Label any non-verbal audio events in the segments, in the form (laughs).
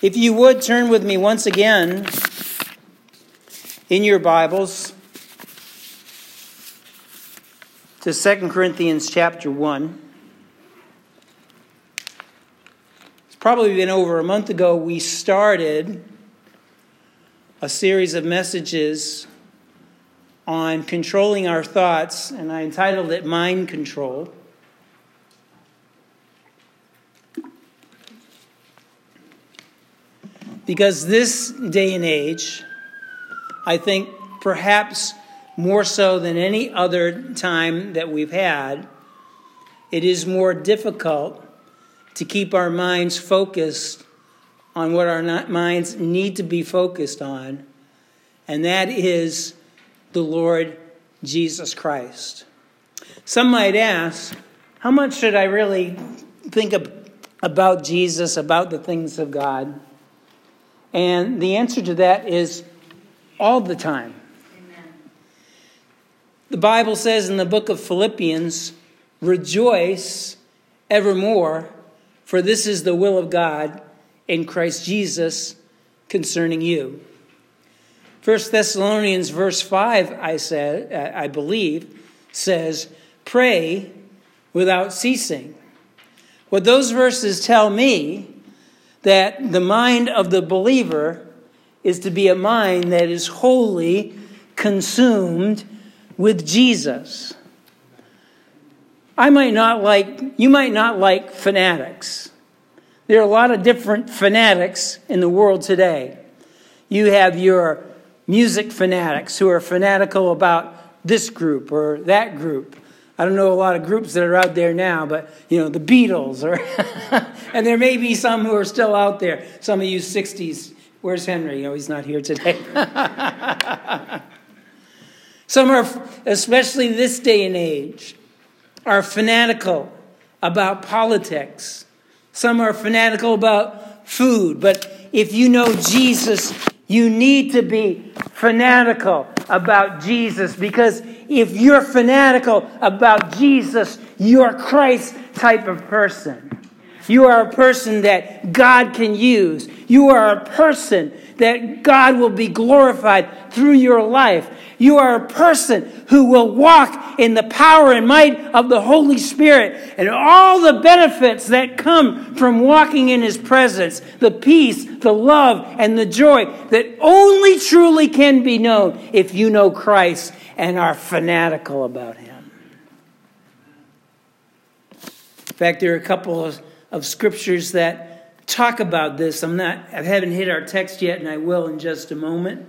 If you would turn with me once again in your Bibles to 2 Corinthians chapter 1. It's probably been over a month ago we started a series of messages on controlling our thoughts, and I entitled it Mind Control. Because this day and age, I think perhaps more so than any other time that we've had, it is more difficult to keep our minds focused on what our minds need to be focused on, and that is the Lord Jesus Christ. Some might ask, how much should I really think about Jesus, about the things of God? And the answer to that is all the time. Amen. The Bible says in the book of Philippians, rejoice evermore, for this is the will of God in Christ Jesus concerning you. First Thessalonians verse 5 I said I believe says pray without ceasing. What those verses tell me that the mind of the believer is to be a mind that is wholly consumed with Jesus. I might not like, you might not like fanatics. There are a lot of different fanatics in the world today. You have your music fanatics who are fanatical about this group or that group. I don't know a lot of groups that are out there now, but you know, the Beatles or (laughs) and there may be some who are still out there. Some of you 60s. Where's Henry? Oh, he's not here today. (laughs) some are, especially this day and age, are fanatical about politics. Some are fanatical about food. But if you know Jesus, you need to be fanatical about Jesus because if you're fanatical about Jesus, you're Christ type of person. You are a person that God can use. You are a person that God will be glorified through your life. You are a person who will walk in the power and might of the Holy Spirit and all the benefits that come from walking in His presence the peace, the love, and the joy that only truly can be known if you know Christ and are fanatical about Him. In fact, there are a couple of, of scriptures that talk about this. I'm not, I haven't hit our text yet, and I will in just a moment.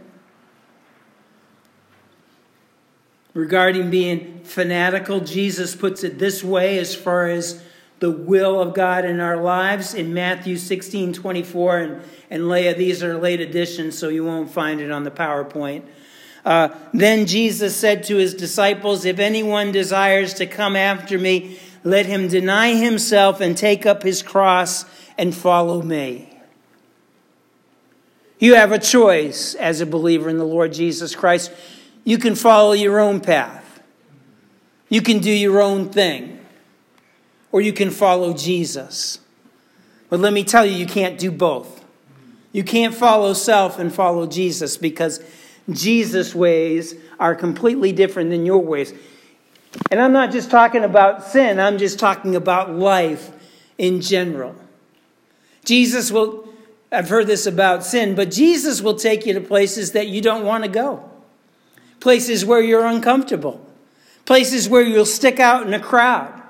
Regarding being fanatical, Jesus puts it this way as far as the will of God in our lives in Matthew 16 24. And, and Leah, these are late editions, so you won't find it on the PowerPoint. Uh, then Jesus said to his disciples, If anyone desires to come after me, let him deny himself and take up his cross and follow me. You have a choice as a believer in the Lord Jesus Christ. You can follow your own path. You can do your own thing. Or you can follow Jesus. But let me tell you, you can't do both. You can't follow self and follow Jesus because Jesus' ways are completely different than your ways. And I'm not just talking about sin, I'm just talking about life in general. Jesus will, I've heard this about sin, but Jesus will take you to places that you don't want to go places where you're uncomfortable, places where you'll stick out in a crowd,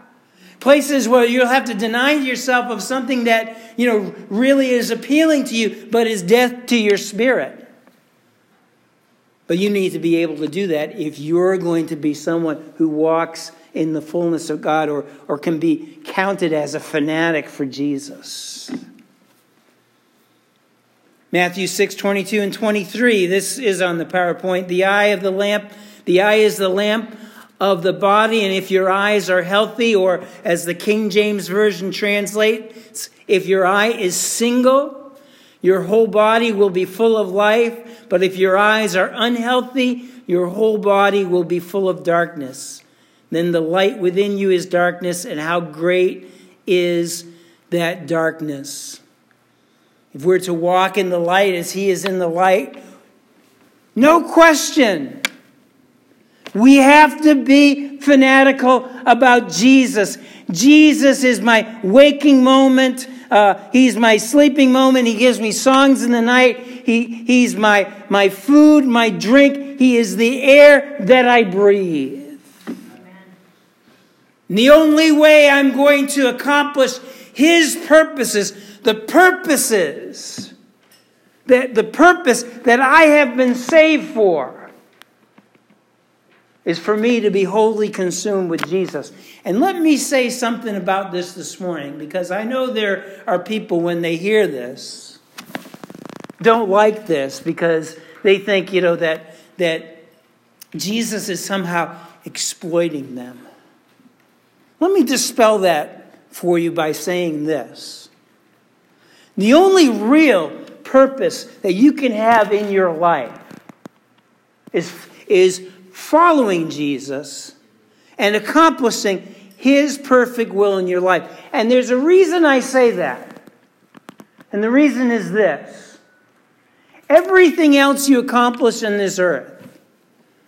places where you'll have to deny yourself of something that, you know, really is appealing to you, but is death to your spirit. But you need to be able to do that if you're going to be someone who walks in the fullness of God or, or can be counted as a fanatic for Jesus. Matthew 6, 22 and 23. This is on the PowerPoint. The eye of the lamp, the eye is the lamp of the body, and if your eyes are healthy, or as the King James Version translates, if your eye is single, your whole body will be full of life, but if your eyes are unhealthy, your whole body will be full of darkness. Then the light within you is darkness, and how great is that darkness? If we're to walk in the light as He is in the light, no question. We have to be fanatical about Jesus. Jesus is my waking moment. Uh, he's my sleeping moment. He gives me songs in the night. He, he's my, my food, my drink. He is the air that I breathe. The only way I'm going to accomplish His purposes, the purposes, that the purpose that I have been saved for, is for me to be wholly consumed with Jesus. And let me say something about this this morning because I know there are people when they hear this don't like this because they think, you know, that that Jesus is somehow exploiting them. Let me dispel that for you by saying this. The only real purpose that you can have in your life is, is following Jesus and accomplishing his perfect will in your life. And there's a reason I say that. And the reason is this everything else you accomplish in this earth,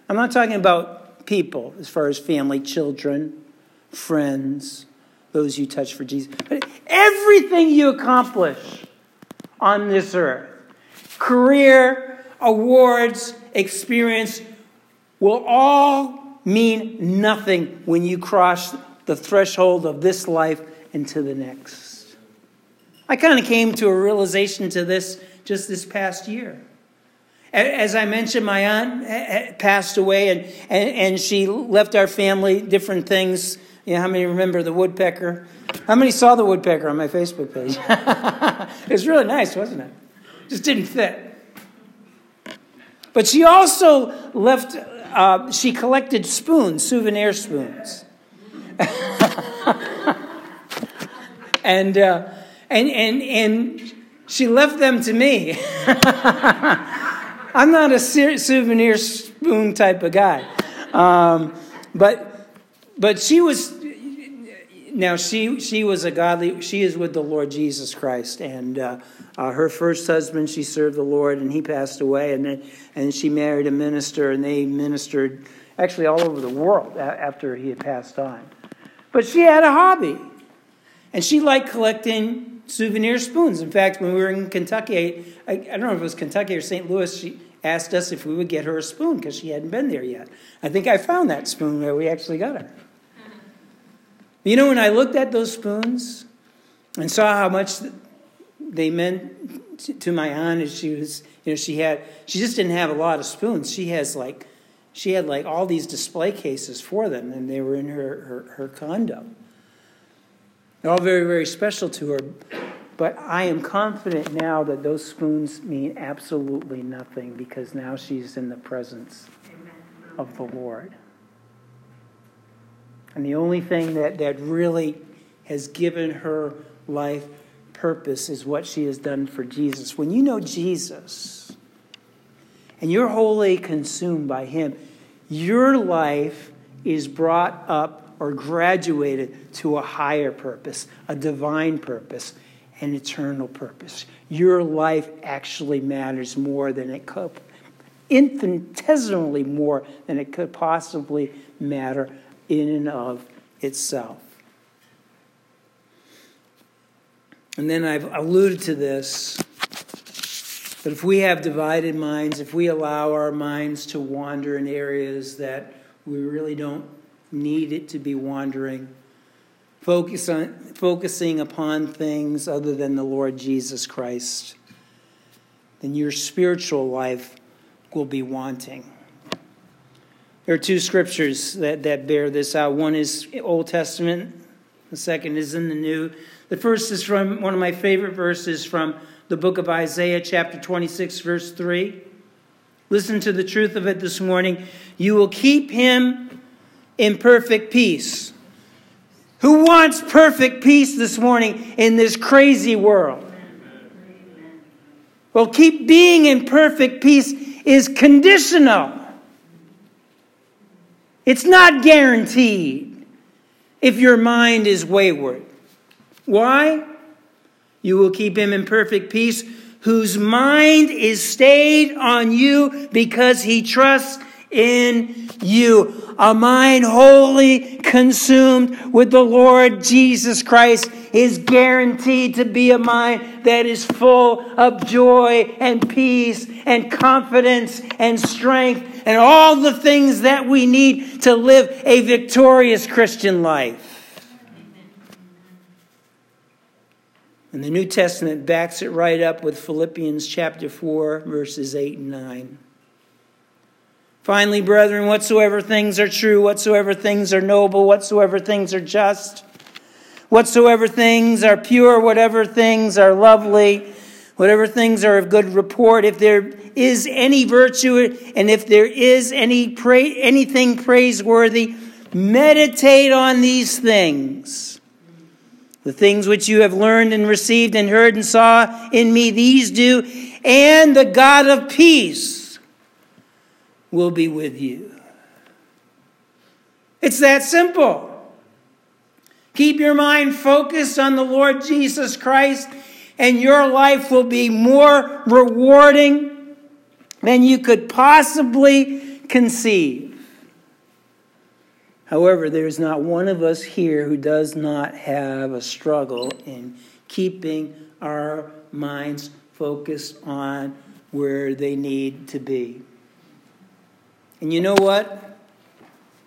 I'm not talking about people as far as family, children, friends, those you touch for Jesus. But everything you accomplish on this earth, career, awards, experience, will all mean nothing when you cross the threshold of this life into the next. I kind of came to a realization to this just this past year. As I mentioned, my aunt eh, eh, passed away and, and, and she left our family different things know, how many remember the woodpecker? How many saw the woodpecker on my Facebook page? (laughs) it was really nice, wasn't it? Just didn't fit. But she also left, uh, she collected spoons, souvenir spoons. (laughs) and, uh, and, and, and she left them to me. (laughs) I'm not a souvenir spoon type of guy. Um, but but she was now she she was a godly she is with the lord jesus christ. And uh, uh, her first husband she served the lord and he passed away. And then and she married a minister and they ministered actually all over the world after he had passed on. But she had a hobby. And she liked collecting souvenir spoons. In fact when we were in kentucky i, I don't know if it was kentucky or st louis she asked us if we would get her a spoon because she hadn't been there yet. I think i found that spoon where we actually got her you know, when I looked at those spoons and saw how much they meant to my aunt, as she was, you know, she had, she just didn't have a lot of spoons. She has like, she had like all these display cases for them, and they were in her, her, her condo. All very, very special to her. But I am confident now that those spoons mean absolutely nothing because now she's in the presence of the Lord. And the only thing that, that really has given her life purpose is what she has done for Jesus. When you know Jesus and you're wholly consumed by Him, your life is brought up or graduated to a higher purpose, a divine purpose, an eternal purpose. Your life actually matters more than it could, infinitesimally more than it could possibly matter in and of itself. And then I've alluded to this, but if we have divided minds, if we allow our minds to wander in areas that we really don't need it to be wandering, focus on, focusing upon things other than the Lord Jesus Christ, then your spiritual life will be wanting. There are two scriptures that, that bear this out. One is Old Testament, the second is in the New. The first is from one of my favorite verses from the book of Isaiah, chapter 26, verse 3. Listen to the truth of it this morning. You will keep him in perfect peace. Who wants perfect peace this morning in this crazy world? Well, keep being in perfect peace is conditional. It's not guaranteed if your mind is wayward. Why? You will keep him in perfect peace, whose mind is stayed on you because he trusts in you. A mind wholly consumed with the Lord Jesus Christ is guaranteed to be a mind that is full of joy and peace and confidence and strength and all the things that we need to live a victorious Christian life. And the New Testament backs it right up with Philippians chapter 4, verses 8 and 9. Finally, brethren, whatsoever things are true, whatsoever things are noble, whatsoever things are just, whatsoever things are pure, whatever things are lovely, whatever things are of good report, if there is any virtue and if there is any pra- anything praiseworthy, meditate on these things. The things which you have learned and received and heard and saw in me, these do, and the God of peace will be with you. It's that simple. Keep your mind focused on the Lord Jesus Christ, and your life will be more rewarding than you could possibly conceive. However, there is not one of us here who does not have a struggle in keeping our minds focused on where they need to be. And you know what?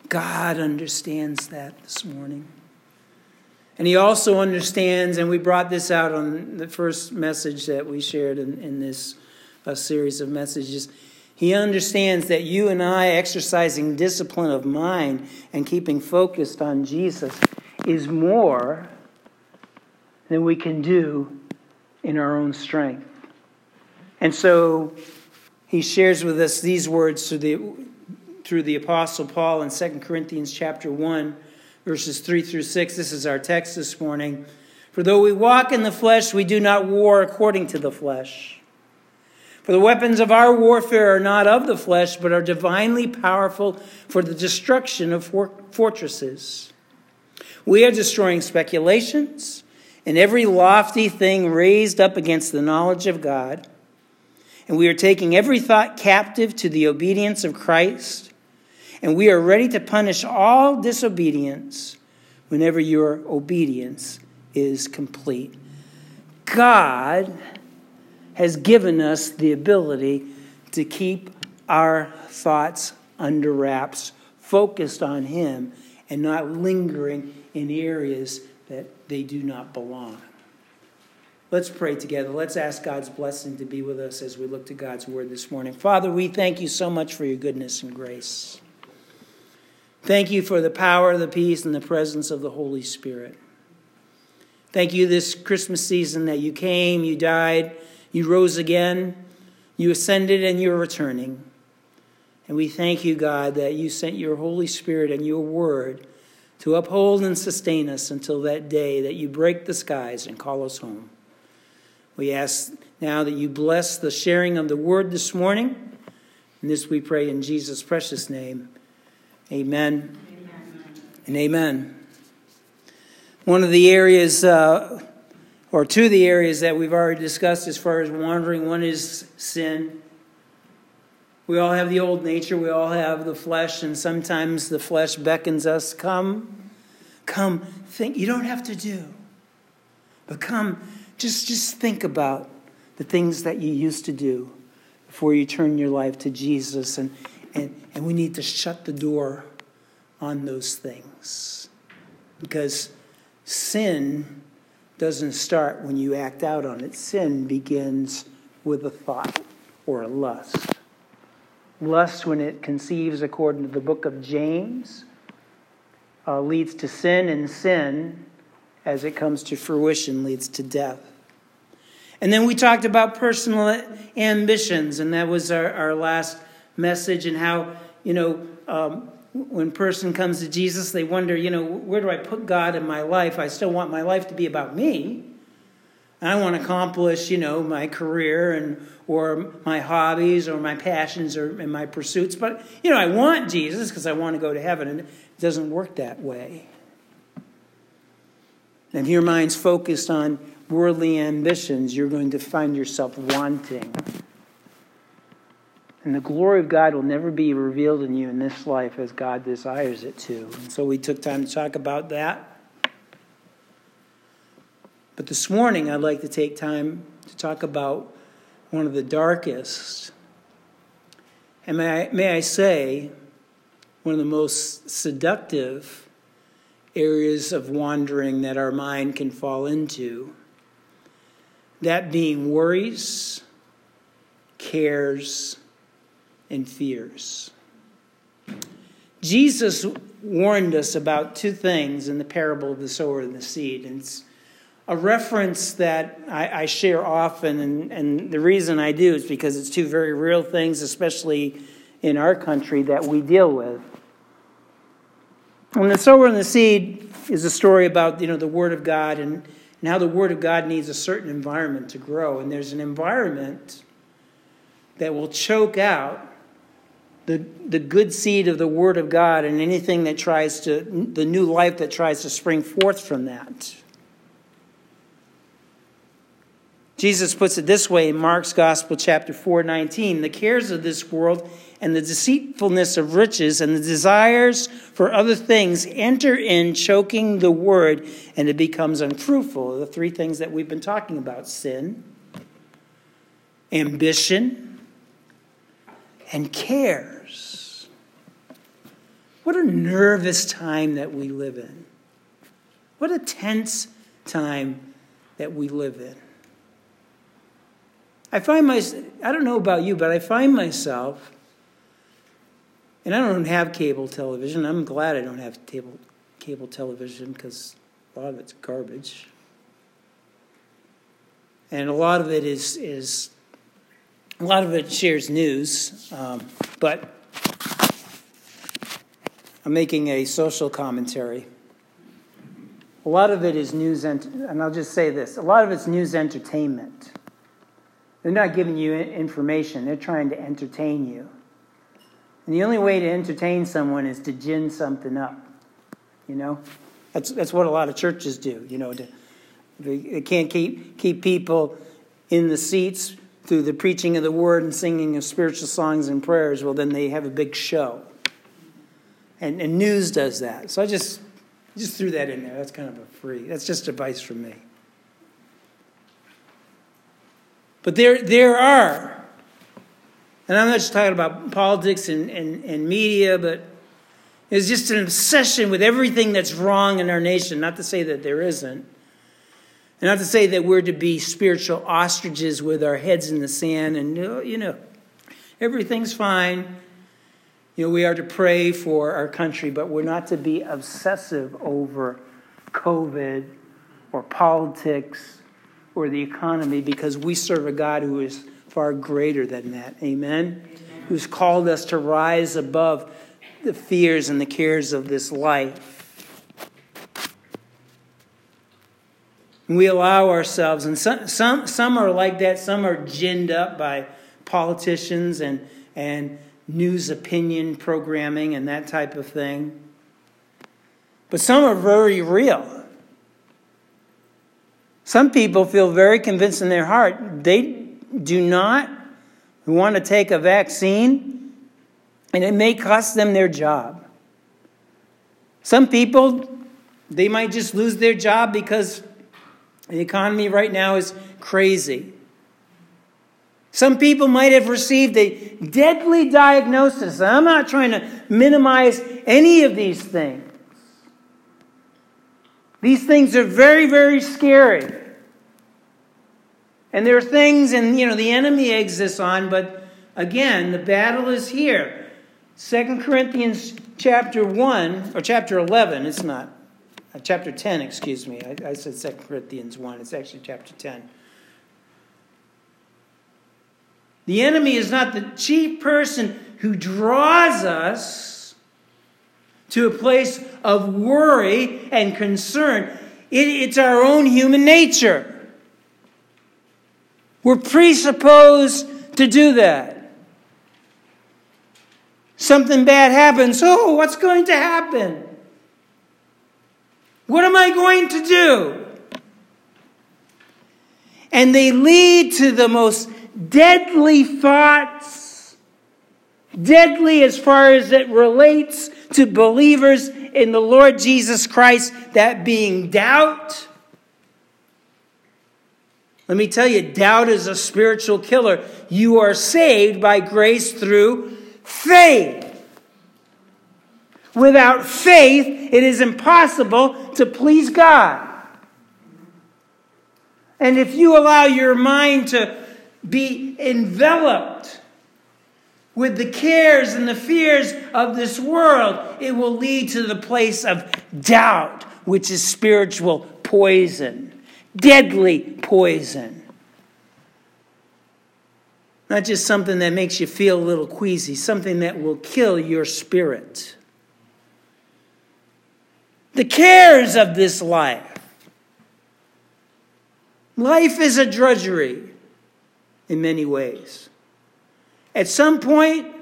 God understands that this morning. And He also understands, and we brought this out on the first message that we shared in, in this uh, series of messages. He understands that you and I exercising discipline of mind and keeping focused on Jesus is more than we can do in our own strength. And so he shares with us these words to the through the apostle Paul in 2 Corinthians chapter 1 verses 3 through 6. This is our text this morning. For though we walk in the flesh, we do not war according to the flesh. For the weapons of our warfare are not of the flesh, but are divinely powerful for the destruction of fortresses. We are destroying speculations and every lofty thing raised up against the knowledge of God. And we are taking every thought captive to the obedience of Christ and we are ready to punish all disobedience whenever your obedience is complete. God has given us the ability to keep our thoughts under wraps, focused on Him, and not lingering in areas that they do not belong. Let's pray together. Let's ask God's blessing to be with us as we look to God's word this morning. Father, we thank you so much for your goodness and grace. Thank you for the power, the peace, and the presence of the Holy Spirit. Thank you this Christmas season that you came, you died, you rose again, you ascended, and you're returning. And we thank you, God, that you sent your Holy Spirit and your word to uphold and sustain us until that day that you break the skies and call us home. We ask now that you bless the sharing of the word this morning. And this we pray in Jesus' precious name. Amen, amen. and amen. One of the areas, uh, or two of the areas that we've already discussed as far as wandering, one is sin. We all have the old nature, we all have the flesh, and sometimes the flesh beckons us come, come, think. You don't have to do, but come, just, just think about the things that you used to do before you turn your life to Jesus and and, and we need to shut the door on those things. Because sin doesn't start when you act out on it, sin begins with a thought or a lust. Lust, when it conceives according to the book of James, uh, leads to sin, and sin, as it comes to fruition, leads to death. And then we talked about personal ambitions, and that was our, our last message and how, you know, um, when person comes to Jesus, they wonder, you know, where do I put God in my life? I still want my life to be about me. I want to accomplish, you know, my career and or my hobbies or my passions or and my pursuits. But you know, I want Jesus because I want to go to heaven, and it doesn't work that way. And your mind's focused on worldly ambitions, you're going to find yourself wanting. And the glory of God will never be revealed in you in this life as God desires it to. And so we took time to talk about that. But this morning, I'd like to take time to talk about one of the darkest, and may I, may I say, one of the most seductive areas of wandering that our mind can fall into. That being worries, cares, and fears. Jesus warned us about two things in the parable of the sower and the seed. And it's a reference that I, I share often, and, and the reason I do is because it's two very real things, especially in our country, that we deal with. And the sower and the seed is a story about you know the Word of God and, and how the Word of God needs a certain environment to grow. And there's an environment that will choke out the, the good seed of the Word of God and anything that tries to, the new life that tries to spring forth from that. Jesus puts it this way in Mark's Gospel, chapter 4, 19. The cares of this world and the deceitfulness of riches and the desires for other things enter in, choking the word, and it becomes unfruitful. The three things that we've been talking about sin, ambition, and cares. What a nervous time that we live in. What a tense time that we live in. I find my, I don't know about you, but I find myself, and I don't have cable television. I'm glad I don't have cable, cable television because a lot of it's garbage. And a lot of it is, is a lot of it shares news, um, but I'm making a social commentary. A lot of it is news, ent- and I'll just say this a lot of it's news entertainment. They're not giving you information, they're trying to entertain you. And the only way to entertain someone is to gin something up. You know? That's, that's what a lot of churches do. You know, to, they, they can't keep, keep people in the seats through the preaching of the word and singing of spiritual songs and prayers. Well, then they have a big show. And, and news does that. So I just, just threw that in there. That's kind of a free, that's just advice from me. But there, there are, and I'm not just talking about politics and, and, and media, but it's just an obsession with everything that's wrong in our nation. Not to say that there isn't. And not to say that we're to be spiritual ostriches with our heads in the sand and, you know, everything's fine. You know, we are to pray for our country, but we're not to be obsessive over COVID or politics or the economy because we serve a God who is far greater than that. Amen? Amen? Who's called us to rise above the fears and the cares of this life. We allow ourselves, and some, some, some are like that, some are ginned up by politicians and, and news opinion programming and that type of thing. But some are very real. Some people feel very convinced in their heart they do not want to take a vaccine, and it may cost them their job. Some people, they might just lose their job because the economy right now is crazy. Some people might have received a deadly diagnosis. I'm not trying to minimize any of these things. These things are very, very scary. And there are things, and you know, the enemy exists on, but again, the battle is here. Second Corinthians chapter 1, or chapter 11, it's not. Uh, chapter 10, excuse me. I, I said Second Corinthians 1. It's actually chapter 10. The enemy is not the chief person who draws us to a place of worry and concern. It, it's our own human nature. We're presupposed to do that. Something bad happens. Oh, what's going to happen? What am I going to do? And they lead to the most deadly thoughts, deadly as far as it relates to believers in the Lord Jesus Christ, that being doubt. Let me tell you, doubt is a spiritual killer. You are saved by grace through faith. Without faith, it is impossible to please God. And if you allow your mind to be enveloped with the cares and the fears of this world, it will lead to the place of doubt, which is spiritual poison, deadly poison. Not just something that makes you feel a little queasy, something that will kill your spirit. The cares of this life. Life is a drudgery in many ways. At some point,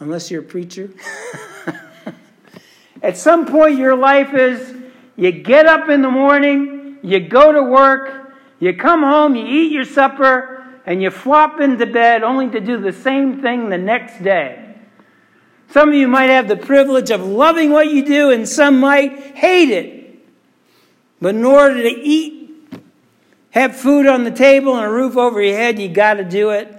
unless you're a preacher, (laughs) at some point your life is you get up in the morning, you go to work, you come home, you eat your supper, and you flop into bed only to do the same thing the next day. Some of you might have the privilege of loving what you do, and some might hate it. But in order to eat, have food on the table, and a roof over your head, you got to do it.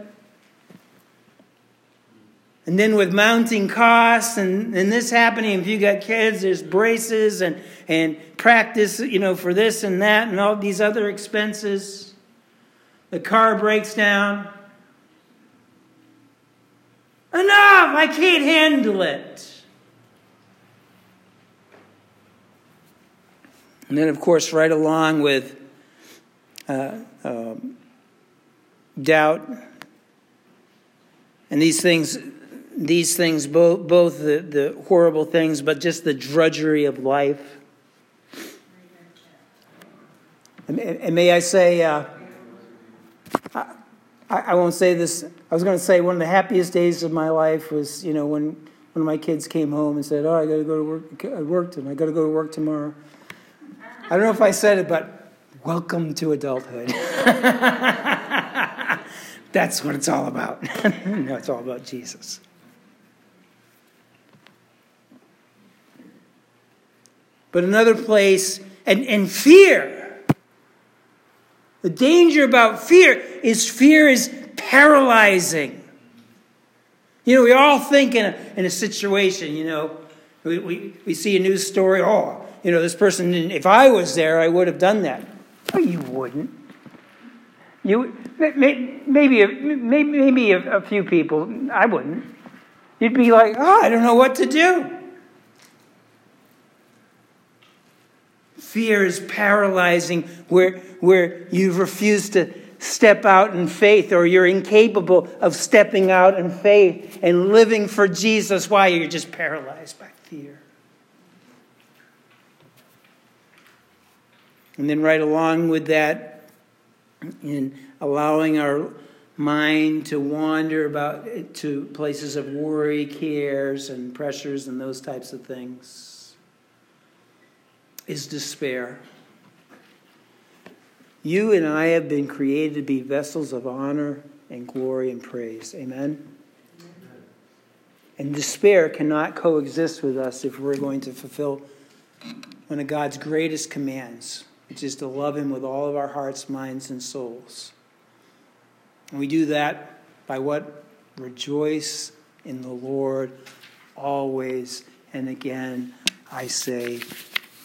And then with mounting costs and, and this happening, if you got kids, there's braces and, and practice, you know, for this and that and all these other expenses. The car breaks down. Enough! I can't handle it. And then, of course, right along with uh, doubt and these things these things, both, both the, the horrible things, but just the drudgery of life. And, and may I say, uh, I, I won't say this, I was going to say one of the happiest days of my life was, you know, when one of my kids came home and said, Oh, I got to go to work. I worked and I got to go to work tomorrow. I don't know if I said it, but welcome to adulthood. (laughs) That's what it's all about. (laughs) no, it's all about Jesus. But another place, and, and fear. The danger about fear is fear is paralyzing. You know, we all think in a, in a situation, you know, we, we, we see a news story, oh, you know, this person, if I was there, I would have done that. No, you wouldn't. You, maybe, maybe, maybe a, few people, I wouldn't. You'd be like, oh, I don't know what to do. Fear is paralyzing where, where you refuse to step out in faith or you're incapable of stepping out in faith and living for Jesus. Why? You're just paralyzed by fear. And then, right along with that, in allowing our mind to wander about to places of worry, cares, and pressures, and those types of things is despair. You and I have been created to be vessels of honor and glory and praise. Amen? And despair cannot coexist with us if we're going to fulfill one of God's greatest commands, which is to love Him with all of our hearts, minds, and souls. And we do that by what? Rejoice in the Lord always. And again, I say,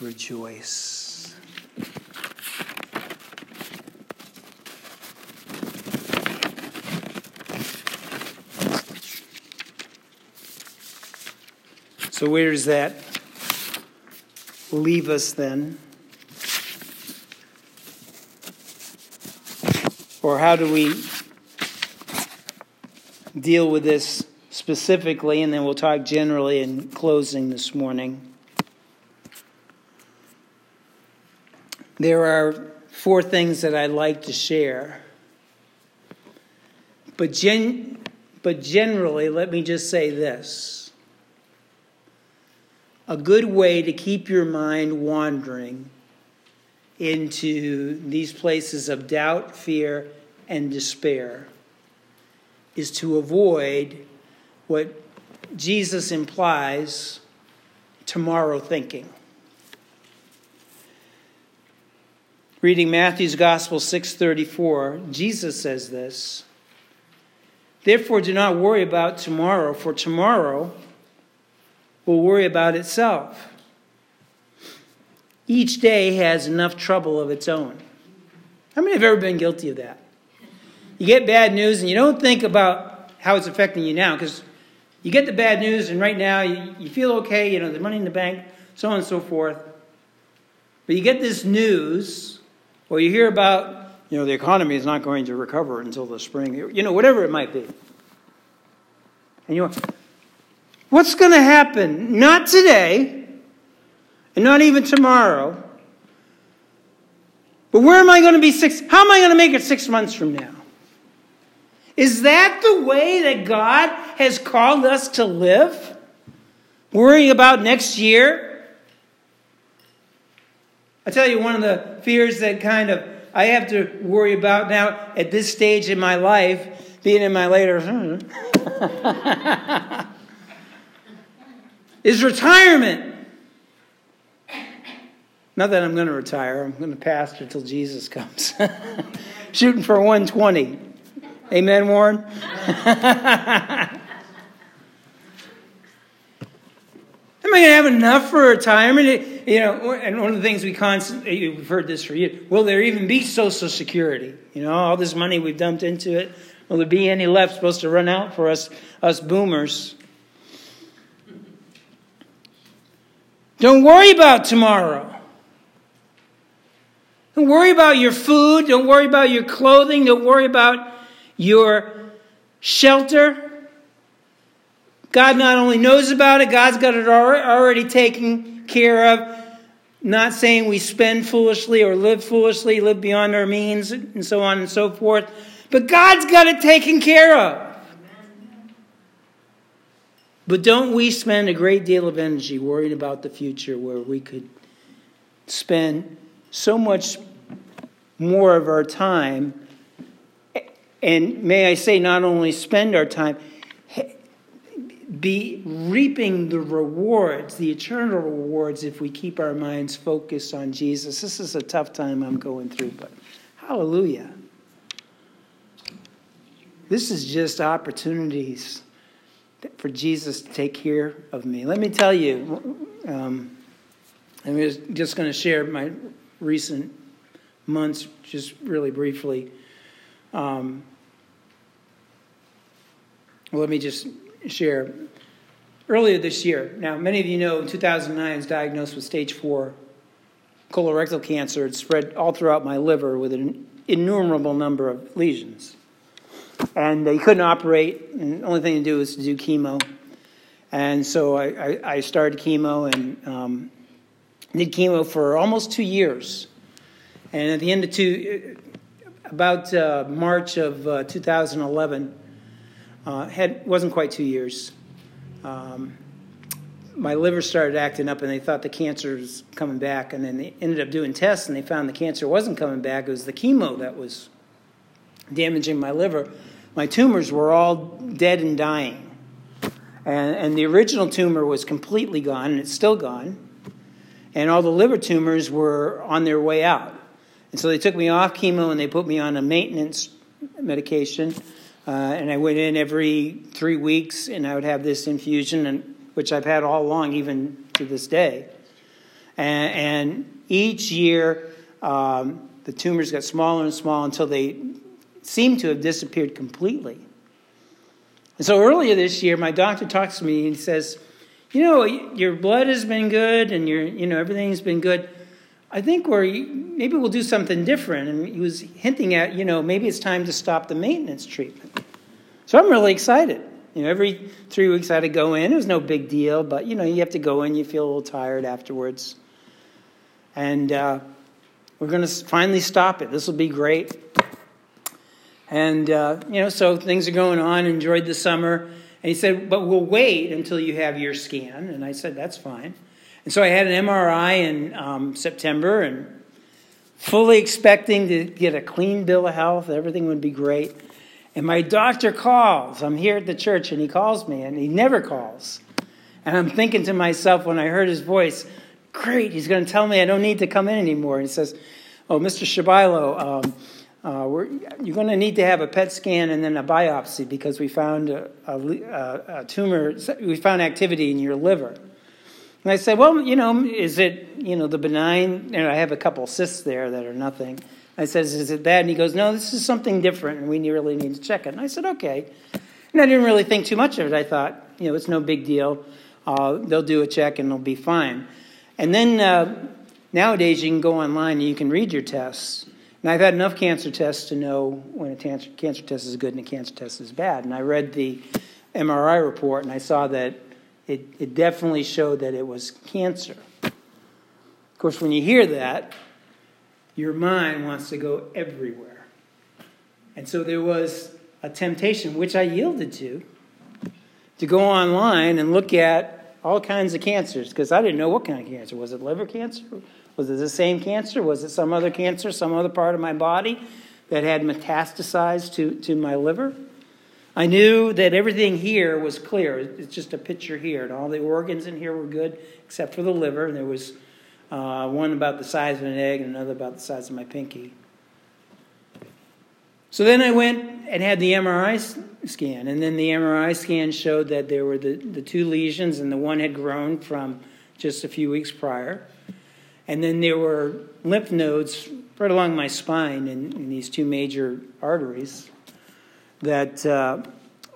rejoice. So, where does that leave us then? Or how do we deal with this specifically? And then we'll talk generally in closing this morning. There are four things that I'd like to share. But, gen- but generally, let me just say this. A good way to keep your mind wandering into these places of doubt, fear, and despair is to avoid what Jesus implies tomorrow thinking. Reading Matthew's Gospel 6:34, Jesus says this, Therefore do not worry about tomorrow, for tomorrow will worry about itself. Each day has enough trouble of its own. How many have ever been guilty of that? You get bad news and you don't think about how it's affecting you now because you get the bad news and right now you, you feel okay, you know, the money in the bank, so on and so forth. But you get this news or you hear about, you know, the economy is not going to recover until the spring, you know, whatever it might be. And you're, what's going to happen? Not today, and not even tomorrow. But where am I going to be six? How am I going to make it six months from now? Is that the way that God has called us to live? Worrying about next year? I tell you, one of the fears that kind of I have to worry about now at this stage in my life, being in my later, hmm, (laughs) is retirement. Not that I'm going to retire, I'm going to pastor till Jesus comes. (laughs) Shooting for 120. Amen, Warren? (laughs) Am I going to have enough for retirement? You know, and one of the things we constantly, we've heard this for years, will there even be Social Security? You know, all this money we've dumped into it, will there be any left supposed to run out for us, us boomers? Don't worry about tomorrow. Don't worry about your food. Don't worry about your clothing. Don't worry about your shelter. God not only knows about it, God's got it already taken care of. Not saying we spend foolishly or live foolishly, live beyond our means, and so on and so forth. But God's got it taken care of. But don't we spend a great deal of energy worrying about the future where we could spend so much more of our time, and may I say, not only spend our time, be reaping the rewards, the eternal rewards, if we keep our minds focused on Jesus. This is a tough time I'm going through, but hallelujah. This is just opportunities for Jesus to take care of me. Let me tell you, um, I'm just going to share my recent months just really briefly. Um, let me just share. Earlier this year, now many of you know in 2009 I was diagnosed with stage four colorectal cancer. It spread all throughout my liver with an innumerable number of lesions. And they couldn't operate, and the only thing to do was to do chemo. And so I, I, I started chemo and um, did chemo for almost two years. And at the end of two, about uh, March of uh, 2011, uh, had wasn't quite two years. Um, my liver started acting up, and they thought the cancer was coming back. And then they ended up doing tests, and they found the cancer wasn't coming back. It was the chemo that was damaging my liver. My tumors were all dead and dying. And, and the original tumor was completely gone, and it's still gone. And all the liver tumors were on their way out. And so they took me off chemo and they put me on a maintenance medication uh, and I went in every three weeks, and I would have this infusion, and, which I've had all along, even to this day. And, and each year, um, the tumors got smaller and smaller until they seemed to have disappeared completely. And so earlier this year, my doctor talks to me and he says, "You know, your blood has been good, and your, you know, everything's been good." I think we're maybe we'll do something different. And he was hinting at, you know, maybe it's time to stop the maintenance treatment. So I'm really excited. You know, every three weeks I had to go in. It was no big deal, but you know, you have to go in. You feel a little tired afterwards, and uh, we're going to finally stop it. This will be great. And uh, you know, so things are going on. Enjoyed the summer. And he said, but we'll wait until you have your scan. And I said, that's fine. And so I had an MRI in um, September, and fully expecting to get a clean bill of health, everything would be great. And my doctor calls. I'm here at the church and he calls me, and he never calls. And I'm thinking to myself when I heard his voice, great, he's going to tell me I don't need to come in anymore. And he says, Oh, Mr. Shabilo, um, uh, you're going to need to have a PET scan and then a biopsy because we found a, a, a, tumor, we found activity in your liver. And I said, well, you know, is it, you know, the benign, and I have a couple cysts there that are nothing. I says, is it that? And he goes, no, this is something different and we really need to check it. And I said, okay. And I didn't really think too much of it. I thought, you know, it's no big deal. Uh, they'll do a check and they'll be fine. And then uh, nowadays you can go online and you can read your tests. And I've had enough cancer tests to know when a cancer, cancer test is good and a cancer test is bad. And I read the MRI report and I saw that it, it definitely showed that it was cancer. Of course, when you hear that, your mind wants to go everywhere. And so there was a temptation, which I yielded to, to go online and look at all kinds of cancers because I didn't know what kind of cancer. Was it liver cancer? Was it the same cancer? Was it some other cancer, some other part of my body that had metastasized to, to my liver? I knew that everything here was clear. It's just a picture here, and all the organs in here were good except for the liver. And there was uh, one about the size of an egg and another about the size of my pinky. So then I went and had the MRI scan, and then the MRI scan showed that there were the, the two lesions, and the one had grown from just a few weeks prior. And then there were lymph nodes right along my spine in, in these two major arteries that uh,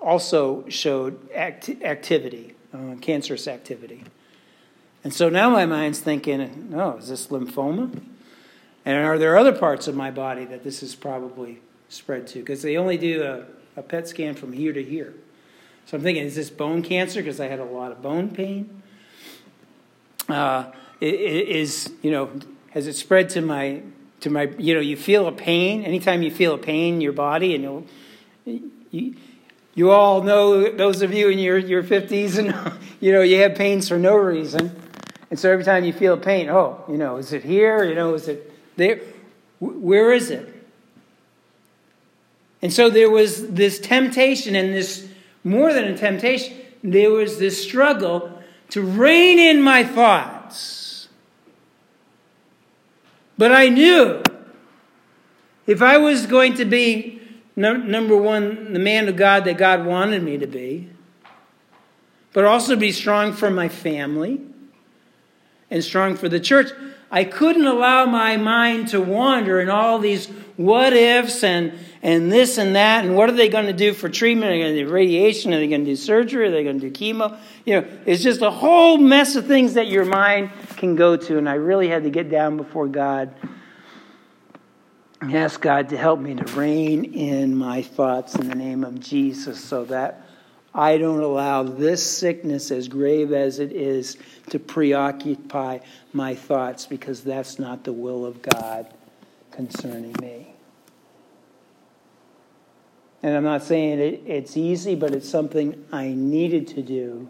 also showed act- activity, uh, cancerous activity. And so now my mind's thinking, oh, is this lymphoma? And are there other parts of my body that this is probably spread to? Because they only do a, a PET scan from here to here. So I'm thinking, is this bone cancer? Because I had a lot of bone pain. Uh, is you know has it spread to my to my you know you feel a pain? Anytime you feel a pain in your body and you you, you all know those of you in your your 50s and (laughs) you know you have pains for no reason. And so every time you feel a pain oh you know is it here? You know is it there? Where is it? And so there was this temptation and this more than a temptation there was this struggle to rein in my thoughts but I knew if I was going to be, number one, the man of God that God wanted me to be, but also be strong for my family and strong for the church, I couldn't allow my mind to wander in all these what ifs and, and this and that and what are they going to do for treatment? Are they going to do radiation? Are they going to do surgery? Are they going to do chemo? You know, it's just a whole mess of things that your mind can go to. And I really had to get down before God and ask God to help me to rein in my thoughts in the name of Jesus so that I don't allow this sickness, as grave as it is, to preoccupy my thoughts because that's not the will of God concerning me. And I'm not saying it, it's easy, but it's something I needed to do.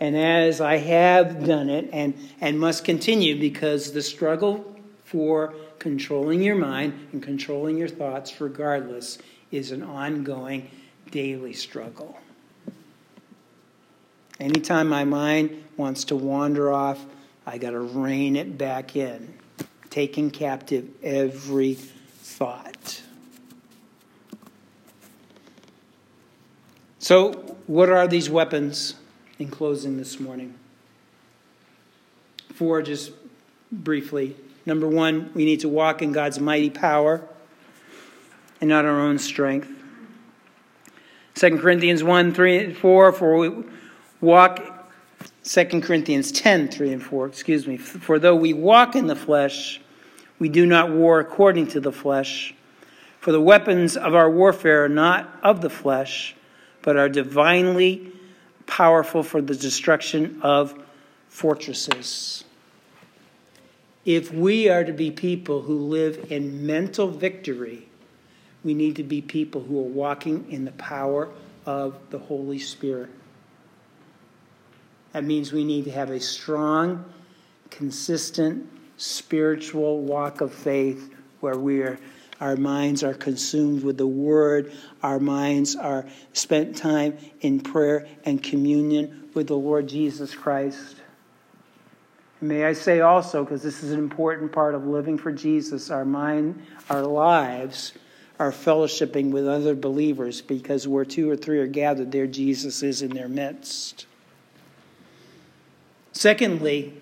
And as I have done it and, and must continue, because the struggle for controlling your mind and controlling your thoughts, regardless, is an ongoing daily struggle. Anytime my mind wants to wander off, I got to rein it back in, taking captive every thought. So, what are these weapons in closing this morning? Four, just briefly. Number one, we need to walk in God's mighty power and not our own strength. 2 Corinthians 1 3 and 4, for we walk, 2 Corinthians 10 3 and 4, excuse me. For though we walk in the flesh, we do not war according to the flesh. For the weapons of our warfare are not of the flesh, but are divinely powerful for the destruction of fortresses. If we are to be people who live in mental victory, we need to be people who are walking in the power of the Holy Spirit. That means we need to have a strong, consistent spiritual walk of faith where we are our minds are consumed with the word. Our minds are spent time in prayer and communion with the lord jesus christ. And may i say also because this is an important part of living for jesus our mind our lives are fellowshipping with other believers because where two or three are gathered there jesus is in their midst. Secondly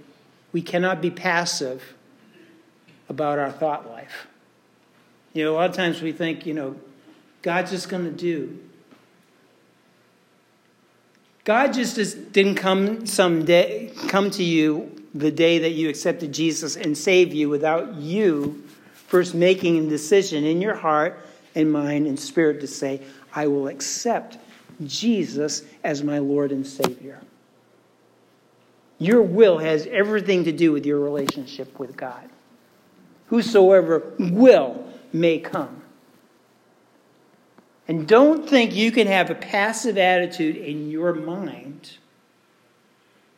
we cannot be passive about our thought life. You know, a lot of times we think, you know, God's just going to do. God just didn't come someday come to you the day that you accepted Jesus and save you without you first making a decision in your heart and mind and spirit to say, I will accept Jesus as my Lord and Savior. Your will has everything to do with your relationship with God. Whosoever will may come. And don't think you can have a passive attitude in your mind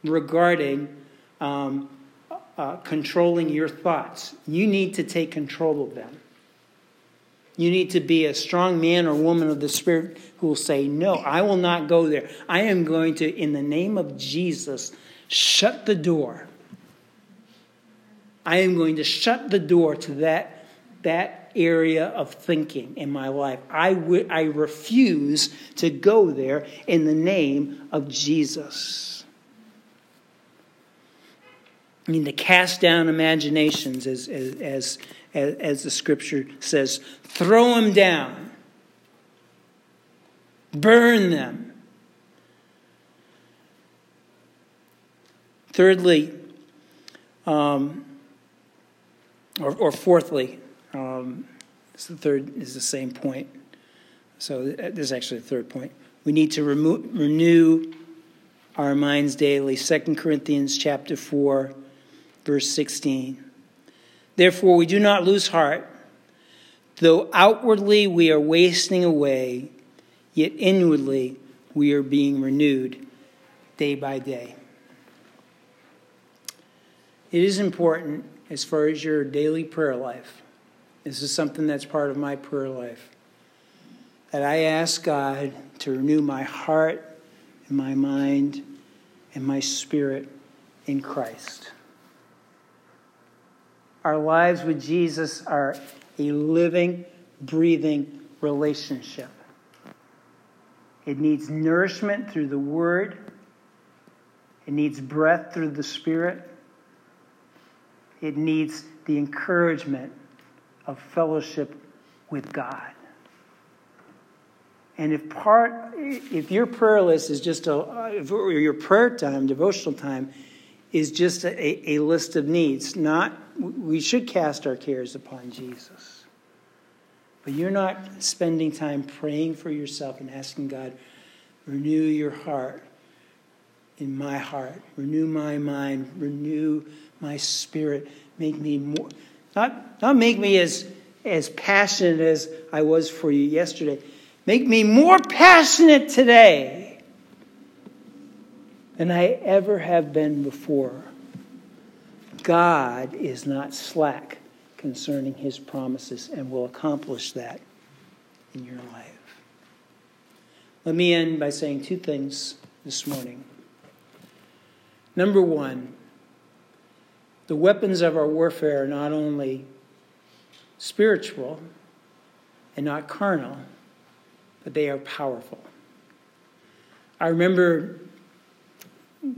regarding um, uh, controlling your thoughts. You need to take control of them. You need to be a strong man or woman of the Spirit who will say, No, I will not go there. I am going to, in the name of Jesus, shut the door. I am going to shut the door to that, that area of thinking in my life. I, w- I refuse to go there in the name of Jesus. I mean, to cast down imaginations, as, as, as, as the scripture says, throw them down, burn them. Thirdly, um, or, or, fourthly, um, the third is the same point. So this is actually the third point. We need to remo- renew our minds daily. 2 Corinthians chapter 4, verse 16. Therefore, we do not lose heart. Though outwardly we are wasting away, yet inwardly we are being renewed day by day. It is important as far as your daily prayer life. This is something that's part of my prayer life. That I ask God to renew my heart and my mind and my spirit in Christ. Our lives with Jesus are a living, breathing relationship. It needs nourishment through the Word, it needs breath through the Spirit, it needs the encouragement of fellowship with God. And if part, if your prayer list is just a, if your prayer time, devotional time, is just a, a list of needs, not, we should cast our cares upon Jesus. But you're not spending time praying for yourself and asking God, renew your heart in my heart, renew my mind, renew my spirit. Make me more, not, not make me as, as passionate as I was for you yesterday. Make me more passionate today than I ever have been before. God is not slack concerning his promises and will accomplish that in your life. Let me end by saying two things this morning. Number one, the weapons of our warfare are not only spiritual and not carnal, but they are powerful. I remember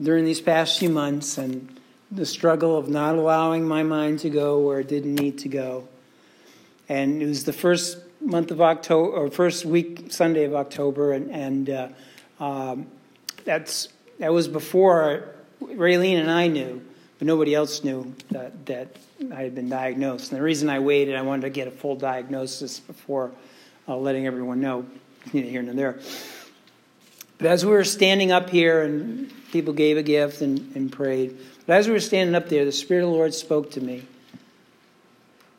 during these past few months and the struggle of not allowing my mind to go where it didn't need to go. And it was the first month of October, or first week, Sunday of October, and, and uh, um, that's, that was before Raylene and I knew but nobody else knew that, that I had been diagnosed. And the reason I waited, I wanted to get a full diagnosis before uh, letting everyone know, neither here nor there. But as we were standing up here and people gave a gift and, and prayed, but as we were standing up there, the Spirit of the Lord spoke to me.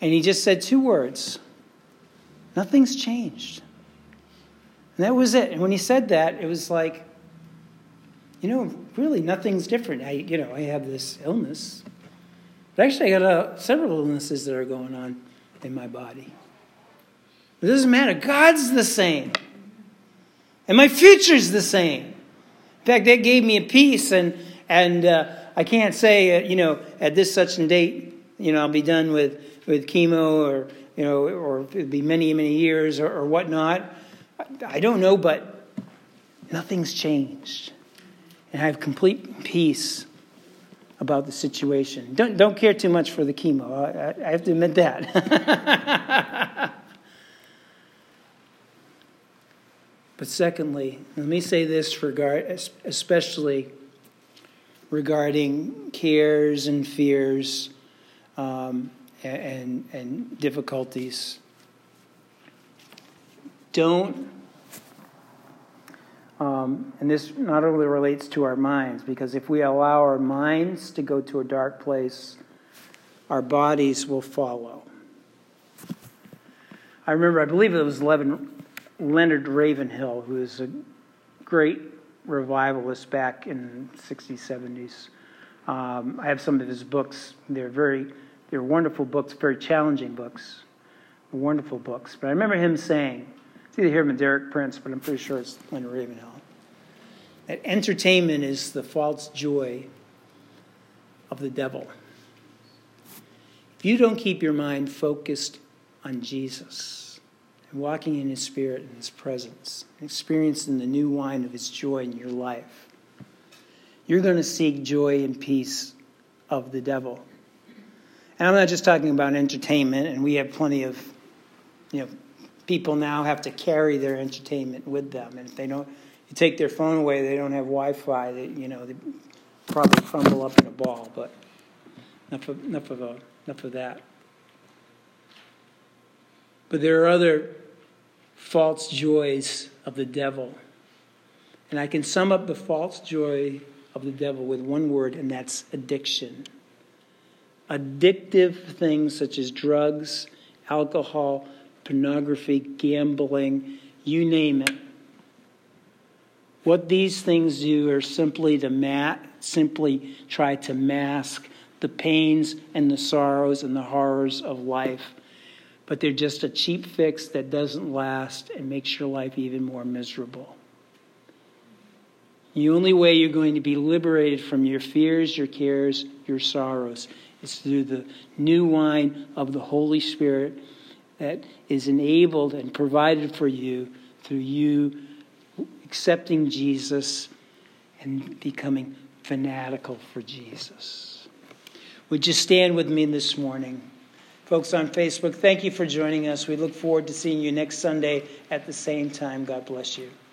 And He just said two words Nothing's changed. And that was it. And when He said that, it was like, you know, really nothing's different. I, you know, I have this illness. But actually, I got uh, several illnesses that are going on in my body. It doesn't matter. God's the same. And my future's the same. In fact, that gave me a peace, and, and uh, I can't say, uh, you know, at this such and date, you know, I'll be done with, with chemo or, you know, or it'll be many, many years or, or whatnot. I don't know, but nothing's changed. And have complete peace about the situation. Don't, don't care too much for the chemo. I, I have to admit that. (laughs) but secondly, let me say this regard, especially regarding cares and fears um, and, and difficulties. Don't um, and this not only relates to our minds, because if we allow our minds to go to a dark place, our bodies will follow. I remember, I believe it was Leonard Ravenhill, who was a great revivalist back in the 60s, 70s. Um, I have some of his books. They're very, they're wonderful books, very challenging books, wonderful books. But I remember him saying, it's either him or Derek Prince, but I'm pretty sure it's Leonard Ravenhill that entertainment is the false joy of the devil. If you don't keep your mind focused on Jesus and walking in his spirit and his presence, experiencing the new wine of his joy in your life, you're going to seek joy and peace of the devil. And I'm not just talking about entertainment, and we have plenty of, you know, people now have to carry their entertainment with them. And if they don't, you take their phone away, they don't have Wi-Fi. They, you know, they probably crumble up in a ball. But enough of enough of, a, enough of that. But there are other false joys of the devil, and I can sum up the false joy of the devil with one word, and that's addiction. Addictive things such as drugs, alcohol, pornography, gambling, you name it what these things do are simply to mat, simply try to mask the pains and the sorrows and the horrors of life. But they're just a cheap fix that doesn't last and makes your life even more miserable. The only way you're going to be liberated from your fears, your cares, your sorrows is through the new wine of the Holy Spirit that is enabled and provided for you through you accepting Jesus and becoming fanatical for Jesus. Would you stand with me this morning? Folks on Facebook, thank you for joining us. We look forward to seeing you next Sunday at the same time. God bless you.